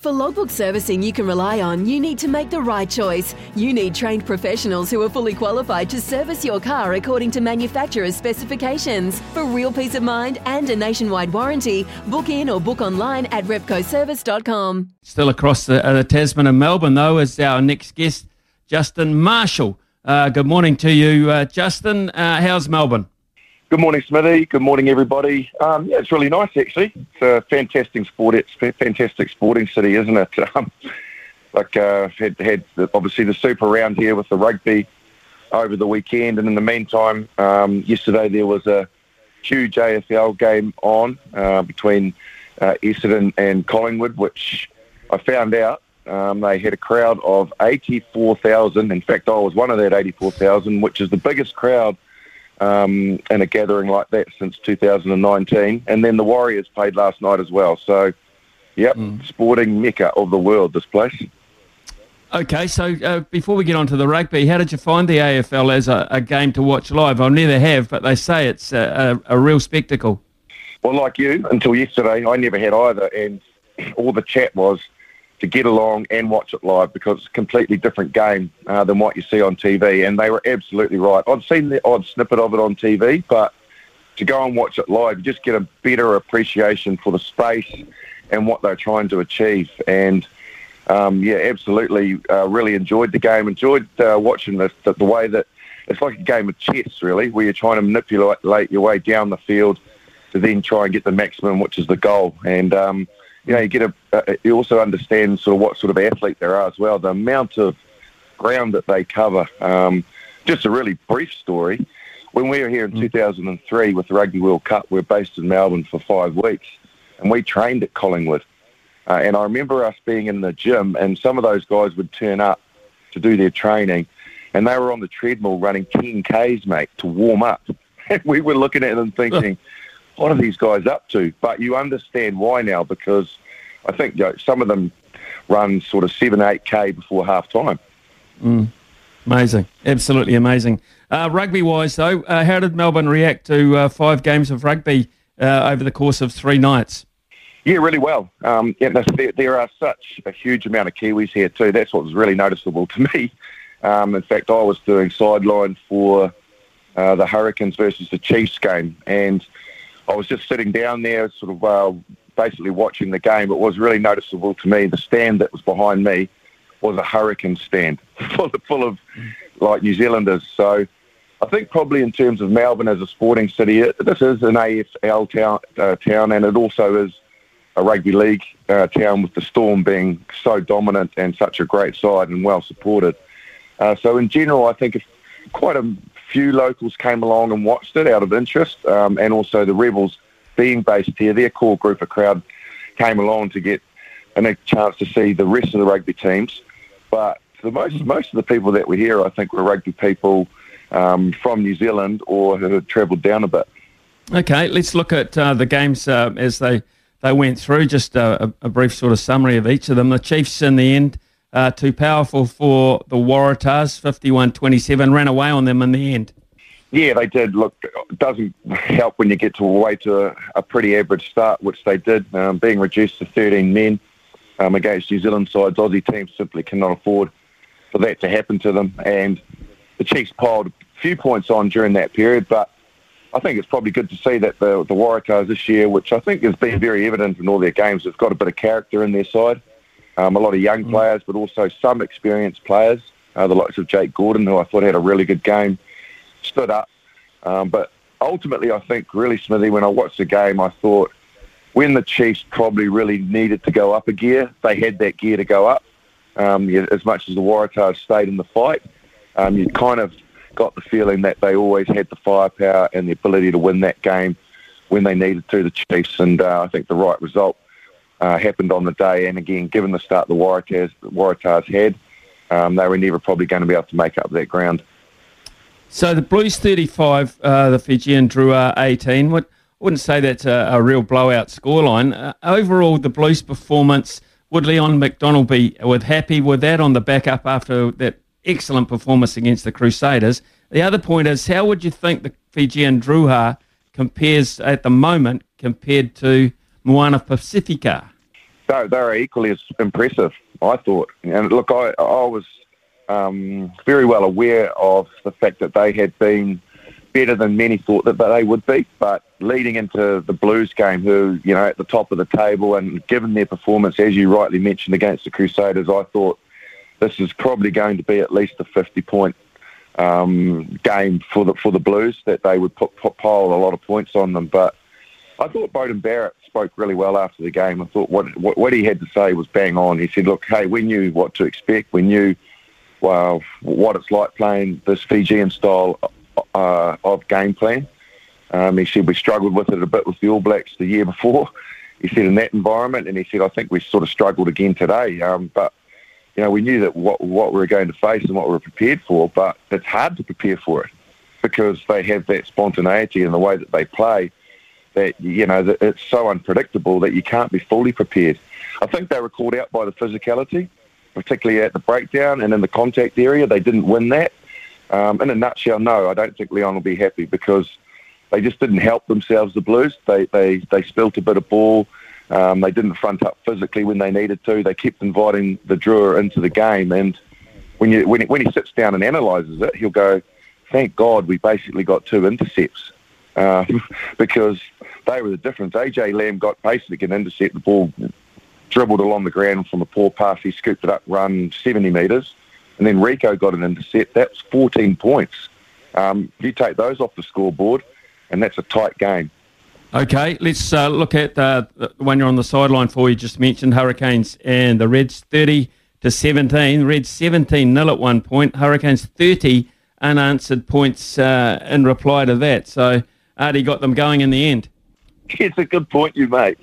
For logbook servicing you can rely on, you need to make the right choice. You need trained professionals who are fully qualified to service your car according to manufacturer's specifications. For real peace of mind and a nationwide warranty, book in or book online at repcoservice.com. Still across the, uh, the Tasman and Melbourne, though, is our next guest, Justin Marshall. Uh, good morning to you, uh, Justin. Uh, how's Melbourne? Good morning, Smithy. Good morning, everybody. Um, yeah, it's really nice, actually. It's a fantastic sport. It's a fantastic sporting city, isn't it? Um, like, uh, had, had obviously the super round here with the rugby over the weekend, and in the meantime, um, yesterday there was a huge AFL game on uh, between uh, Essendon and Collingwood, which I found out um, they had a crowd of 84,000. In fact, I was one of that 84,000, which is the biggest crowd um, in a gathering like that since 2019. And then the Warriors played last night as well. So, yep, mm. sporting mecca of the world, this place. Okay, so uh, before we get on to the rugby, how did you find the AFL as a, a game to watch live? I never have, but they say it's a, a, a real spectacle. Well, like you, until yesterday, I never had either. And all the chat was, to get along and watch it live because it's a completely different game uh, than what you see on TV. And they were absolutely right. I've seen the odd snippet of it on TV, but to go and watch it live, you just get a better appreciation for the space and what they're trying to achieve. And um, yeah, absolutely, uh, really enjoyed the game. Enjoyed uh, watching the, the, the way that it's like a game of chess, really, where you're trying to manipulate your way down the field to then try and get the maximum, which is the goal. And um, you know, you get a, uh, you also understand sort of what sort of athlete there are as well. The amount of ground that they cover. Um, just a really brief story. When we were here in mm. 2003 with the Rugby World Cup, we were based in Melbourne for five weeks, and we trained at Collingwood. Uh, and I remember us being in the gym, and some of those guys would turn up to do their training, and they were on the treadmill running 10 Ks, mate, to warm up. We were looking at them thinking, what are these guys up to? But you understand why now because I think you know, some of them run sort of seven, eight k before half time. Mm. Amazing, absolutely amazing. Uh, rugby wise, though, uh, how did Melbourne react to uh, five games of rugby uh, over the course of three nights? Yeah, really well. Um, yeah, there, there, are such a huge amount of Kiwis here too. That's what was really noticeable to me. Um, in fact, I was doing sideline for uh, the Hurricanes versus the Chiefs game, and I was just sitting down there, sort of uh, basically watching the game. It was really noticeable to me. The stand that was behind me was a Hurricane stand, full of, full of like New Zealanders. So I think probably in terms of Melbourne as a sporting city, it, this is an AFL town, uh, town, and it also is a rugby league uh, town with the Storm being so dominant and such a great side and well supported. Uh, so in general, I think it's quite a few locals came along and watched it out of interest, um, and also the Rebels, being based here, their core group of crowd came along to get a chance to see the rest of the rugby teams. But the most most of the people that were here, I think, were rugby people um, from New Zealand or who had travelled down a bit. Okay, let's look at uh, the games uh, as they they went through. Just a, a, brief sort of summary of each of them. The Chiefs, in the end, uh, too powerful for the Waratahs, 51-27, ran away on them in the end. Yeah, they did. Look, it doesn't help when you get to away to a, pretty average start, which they did, um, being reduced to 13 men um, against New Zealand sides. Aussie teams simply cannot afford for that to happen to them. And the Chiefs piled a few points on during that period, but I think it's probably good to see that the, the Waratahs this year, which I think has been very evident in all their games, have got a bit of character in their side um, a lot of young mm. players, but also some experienced players. Uh, the likes of Jake Gordon, who I thought had a really good game, stood up. Um, but ultimately, I think really Smithy, when I watched the game, I thought when the Chiefs probably really needed to go up a gear, they had that gear to go up. Um, as much as the Waratahs stayed in the fight, um, you kind of got the feeling that they always had the firepower and the ability to win that game when they needed to, the Chiefs. And uh, I think the right result uh, happened on the day. And again, given the start the Waratahs, the Waratahs had, um, they were never probably going to be able to make up that ground. So the Blues 35, uh, the Fijian Drua 18. What, I wouldn't say that's a, a real blowout scoreline. Uh, overall, the Blues' performance, would Leon MacDonald be with happy with that on the back up after that excellent performance against the Crusaders? The other point is, how would you think the Fijian Drua compares at the moment compared to Moana Pacifica? They're, they're equally as impressive, I thought. And look, I, I was um, very well aware of the fact that they had been better than many thought that they would be. But leading into the Blues game, who, you know, at the top of the table and given their performance, as you rightly mentioned, against the Crusaders, I thought this is probably going to be at least a 50 point um, game for the for the Blues, that they would put, put, pile a lot of points on them. But I thought Beauden Barrett spoke really well after the game. I thought what, what, what he had to say was bang on. He said, look, hey, we knew what to expect. We knew well, what it's like playing this Fijian style uh, of game plan. Um, he said we struggled with it a bit with the All Blacks the year before. He said in that environment, and he said I think we sort of struggled again today. Um, but you know we knew that what what we were going to face and what we were prepared for. But it's hard to prepare for it because they have that spontaneity in the way that they play. That you know it's so unpredictable that you can't be fully prepared. I think they were called out by the physicality, particularly at the breakdown and in the contact area. They didn't win that. Um, in a nutshell, no, I don't think Leon will be happy because they just didn't help themselves, the Blues. They, they, they spilt a bit of ball. Um, they didn't front up physically when they needed to. They kept inviting the Drua into the game. And when, you, when, he, when he sits down and analyses it, he'll go, thank God we basically got two intercepts uh, because they were the difference. AJ Lam got basically an intercept. The ball dribbled along the ground from a poor pass. He scooped it up, run 70 metres and then Rieko got an intercept. That's 14 points. Um, you take those off the scoreboard, and that's a tight game. Okay, let's uh, look at uh, the one you're on the sideline for. You just mentioned Hurricanes and the Reds 30 to 17. Reds 17 nil at one point. Hurricanes 30 unanswered points uh, in reply to that. So Ardie got them going in the end. It's a good point you make.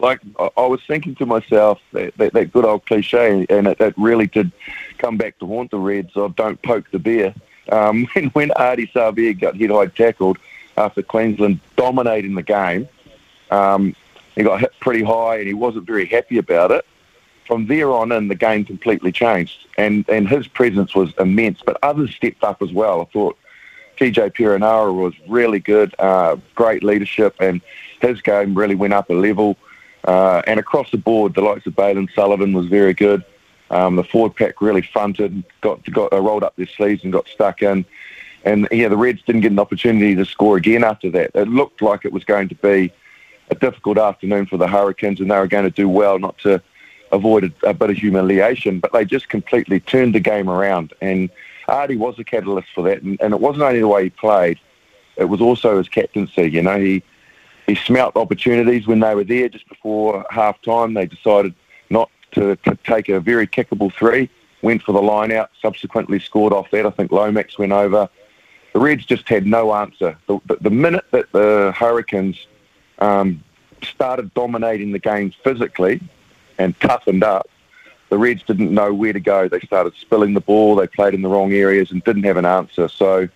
Like I, was thinking to myself that, that, that good old cliche, and it, it really did come back to haunt the Reds of don't poke the bear. Um, when, when Ardie Savea got hit high tackled after Queensland dominating the game, um, he got hit pretty high and he wasn't very happy about it. From there on in, the game completely changed, and, and his presence was immense. But others stepped up as well. I thought TJ Perenara was really good, uh, great leadership, and his game really went up a level. Uh, and across the board, the likes of Bailyn Sullivan was very good. Um, the forward pack really fronted, got got uh, rolled up their sleeves and got stuck in. And yeah, the Reds didn't get an opportunity to score again after that. It looked like it was going to be a difficult afternoon for the Hurricanes, and they were going to do well not to avoid a, a bit of humiliation. But they just completely turned the game around, and Ardie was a catalyst for that. And, and it wasn't only the way he played; it was also his captaincy. You know, he he smelt opportunities when they were there just before half time. They decided not to, to take a very kickable three, went for the line out, subsequently scored off that. I think Lomax went over. The Reds just had no answer. The, the, the minute that the Hurricanes um, started dominating the game physically and toughened up, the Reds didn't know where to go. They started spilling the ball. They played in the wrong areas and didn't have an answer. So,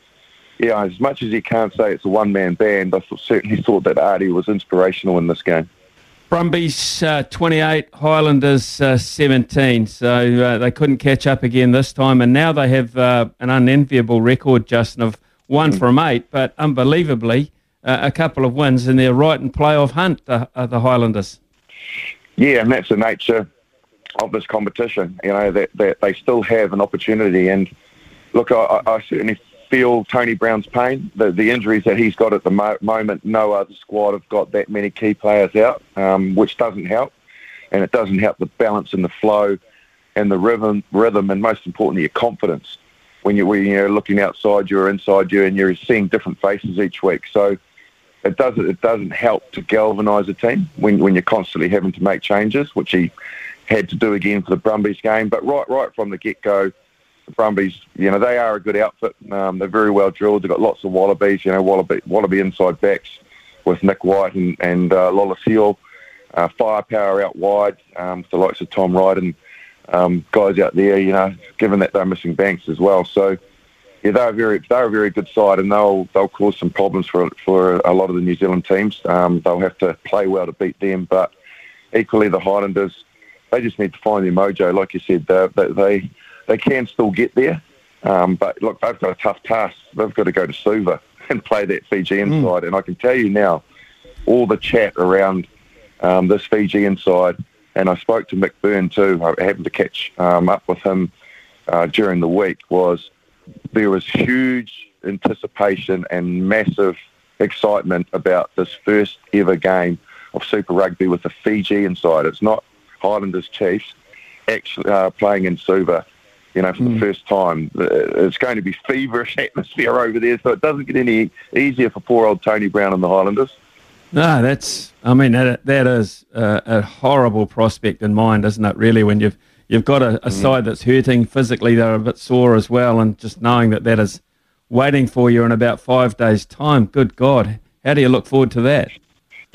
yeah, as much as you can't say it's a one-man band, I certainly thought that Ardie was inspirational in this game. Brumbies uh, 28, Highlanders uh, 17. So uh, they couldn't catch up again this time. And now they have uh, an unenviable record, Justin, of one mm. from eight. But unbelievably, uh, a couple of wins and they're right in playoff hunt, the, uh, the Highlanders. Yeah, and that's the nature of this competition. You know, that, that they still have an opportunity. And look, I, I certainly feel Tony Brown's pain. The, the injuries that he's got at the mo- moment, no other squad have got that many key players out, um, which doesn't help. And it doesn't help the balance and the flow and the rhythm, rhythm and most importantly, your confidence when, you, when you're looking outside you or inside you and you're seeing different faces each week. So it doesn't it doesn't help to galvanise a team when when you're constantly having to make changes, which he had to do again for the Brumbies game. But right right from the get go, the Brumbies, you know, they are a good outfit. Um, they're very well drilled. They've got lots of wallabies, you know, wallaby wallaby inside backs with Nick White and and uh, Lolesio. Uh, firepower out wide, um, the likes of Tom Wright and um, guys out there, you know, given that they're missing Banks as well. So yeah, they're a very they're a very good side, and they'll they'll cause some problems for for a lot of the New Zealand teams. Um, they'll have to play well to beat them, but equally the Highlanders, they just need to find their mojo. Like you said, they they, they can still get there, um, but look, they've got a tough task. They've got to go to Suva and play that Fijian mm. side, and I can tell you now, all the chat around um, this Fijian side, and I spoke to Mick Byrne too. I happened to catch um, up with him uh, during the week. Was there was huge anticipation and massive excitement about this first ever game of Super Rugby with the Fijian side. It's not Highlanders Chiefs actually uh, playing in Suva, you know, for mm. the hmm. first time. It's going to be feverish atmosphere over there, so it doesn't get any easier for poor old Tony Brown and the Highlanders. No, that's. I mean, that that is a, a horrible prospect in mind, isn't it? Really, when you've you've got a, a mm. side that's hurting physically, they're a bit sore as well, and just knowing that that is waiting for you in about five days' time. Good God, how do you look forward to that?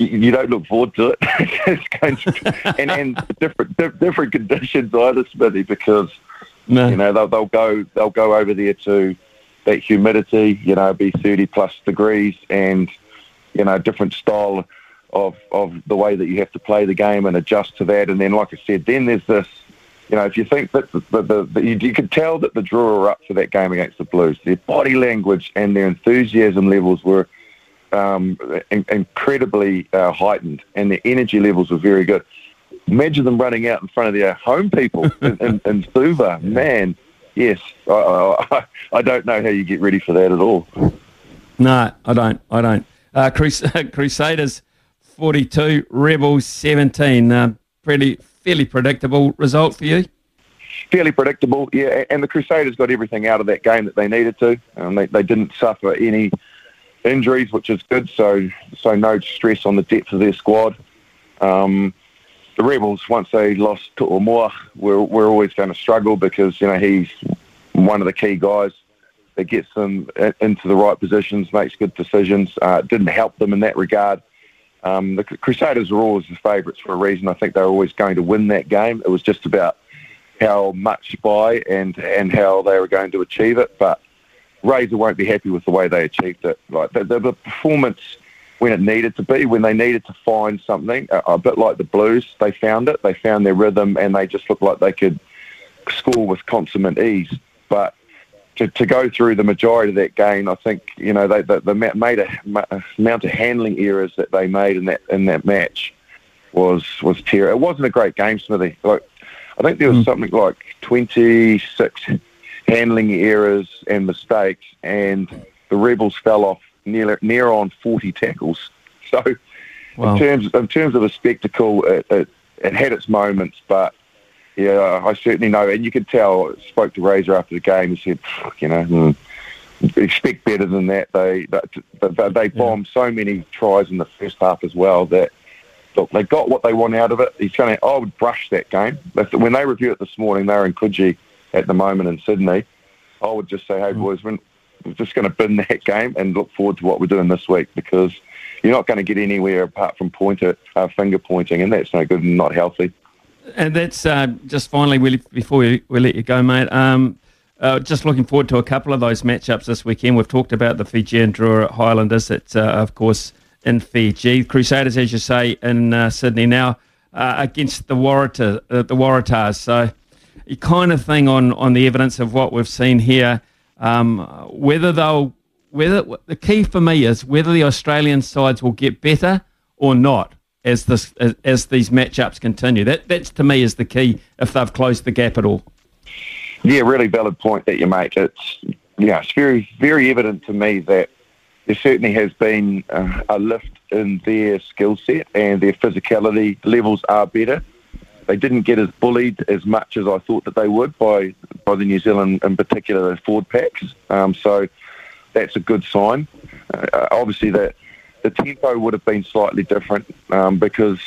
You, don't look forward to it. it's going to, and, and different different conditions either, Smithy, because no. you know they'll, they'll go they'll go over there to that humidity, you know, be thirty plus degrees, and you know different style of of the way that you have to play the game and adjust to that. And then, like I said, then there's this you know, if you think that the, the, the, the you, you, could tell that the Drua are up for that game against the Blues. Their body language and their enthusiasm levels were um, in, incredibly uh, heightened, and their energy levels were very good. Imagine them running out in front of their home people in, in, in Suva. Man, yes, I, I, I, don't know how you get ready for that at all. No, I don't. I don't. Uh, Crusaders 42, Rebels 17. Uh, pretty fairly predictable result for you. Fairly predictable, yeah. And the Crusaders got everything out of that game that they needed to. Um, they, they didn't suffer any injuries, which is good. So so no stress on the depth of their squad. Um, the Rebels, once they lost to we're, we're always going to struggle because you know he's one of the key guys that gets them into the right positions, makes good decisions. Uh, didn't help them in that regard. Um, the Crusaders were always the favourites for a reason. I think they were always going to win that game. It was just about how much by and and how they were going to achieve it. But Razor won't be happy with the way they achieved it. Like the, the performance when it needed to be, when they needed to find something, a, a bit like the Blues, they found it. They found their rhythm, and they just looked like they could score with consummate ease. But to, to go through the majority of that game, I think you know they, they, they made a, amount of handling errors that they made in that in that match was was terrible. It wasn't a great game, Smithy. Like I think there was mm. something like 26 handling errors and mistakes, and the Rebels fell off near near on 40 tackles. So wow. in terms in terms of a spectacle, it, it, it had its moments, but yeah, I certainly know. And you could tell, I spoke to Razor after the game, he said, you know, hmm, expect better than that. They they, they bombed yeah. so many tries in the first half as well that look, they got what they want out of it. He's going to, I would brush that game. When they review it this morning, they're in Coogee at the moment in Sydney. I would just say, hey, mm. boys, we're just going to bin that game and look forward to what we're doing this week because you're not going to get anywhere apart from pointer, uh, finger pointing, and that's no good and not healthy and that's uh, just finally, Willie, before we, we let you go, mate. Um, uh, just looking forward to a couple of those matchups this weekend. We've talked about the Fijian Drua Highlanders. It's, uh, of course, in Fiji. Crusaders, as you say, in uh, Sydney now uh, against the Waratahs. Uh, the Waratahs. So, kind of thing on, on the evidence of what we've seen here. Um, whether they'll, whether the key for me is whether the Australian sides will get better or not as this as, as these matchups continue. That that's to me is the key if they've closed the gap at all. Yeah, really valid point that you make. It's yeah, it's very very evident to me that there certainly has been a lift in their skill set and their physicality levels are better. They didn't get as bullied as much as I thought that they would by by the New Zealand, in particular, the forward packs. Um, so that's a good sign. Uh, obviously, that the tempo would have been slightly different um, because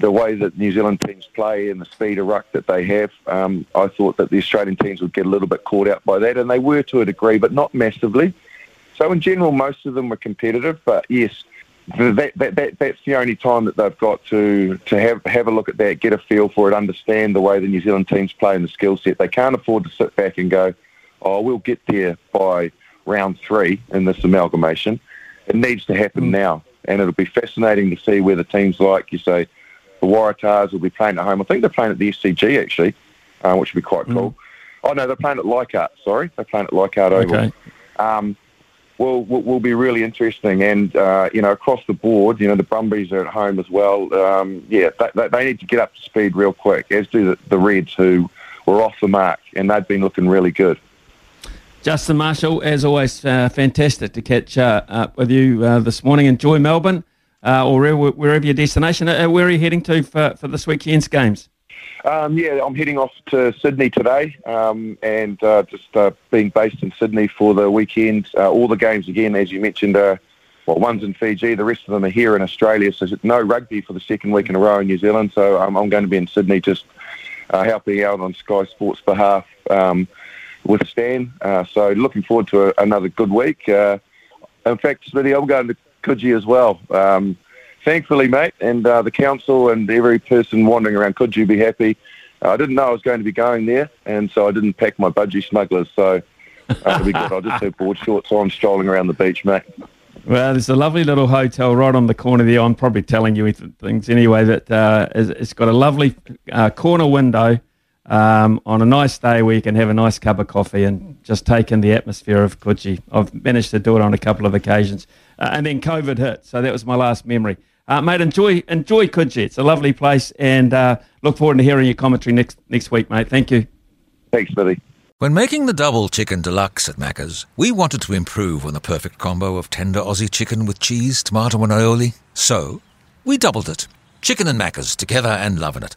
the way that New Zealand teams play and the speed of ruck that they have, um, I thought that the Australian teams would get a little bit caught out by that, and they were to a degree, but not massively. So in general, most of them were competitive, but yes, that, that, that, that's the only time that they've got to, to have, have a look at that, get a feel for it, understand the way the New Zealand teams play and the skill set. They can't afford to sit back and go, oh, we'll get there by round three in this amalgamation. It needs to happen mm. now. And it'll be fascinating to see where the teams like, you say, the Waratahs will be playing at home. I think they're playing at the SCG, actually, uh, which would be quite mm. cool. Oh, no, they're playing at Leichhardt, sorry. They're playing at Leichhardt Oval. Okay. Um, will, will, will be really interesting. And, uh, you know, across the board, you know, the Brumbies are at home as well. Um, yeah, they, they, need to get up to speed real quick, as do the, the Reds, who were off the mark, and they've been looking really good. Justin Marshall, as always, uh, fantastic to catch uh, up with you uh, this morning. Enjoy Melbourne uh, or wherever, your destination. Uh, where are you heading to for, for this weekend's games? Um, yeah, I'm heading off to Sydney today um, and uh, just uh, being based in Sydney for the weekend. Uh, all the games, again, as you mentioned, well, one's in Fiji, the rest of them are here in Australia. So no rugby for the second week in a row in New Zealand. So um, I'm going to be in Sydney just uh, helping out on Sky Sports' behalf um, with Stan. Uh, so looking forward to a, another good week. Uh, in fact, Smithy, I'm going to Coogee as well. Um, thankfully, mate, and uh, the council and every person wandering around could you be happy. Uh, I didn't know I was going to be going there, and so I didn't pack my budgie smugglers. So uh, be good. I'll just have board shorts on, strolling around the beach, mate. Well, there's a lovely little hotel right on the corner there. I'm probably telling you things anyway. That uh, it's got a lovely uh, corner window um, on a nice day where you can have a nice cup of coffee and just take in the atmosphere of Coogee. I've managed to do it on a couple of occasions, uh, and then COVID hit, so that was my last memory. Uh, mate, enjoy enjoy Coogee. It's a lovely place, and uh, look forward to hearing your commentary next next week, mate. Thank you. Thanks, Billy. When making the double chicken deluxe at Macca's, we wanted to improve on the perfect combo of tender Aussie chicken with cheese, tomato, and aioli. So we doubled it. Chicken and Macca's together and loving it.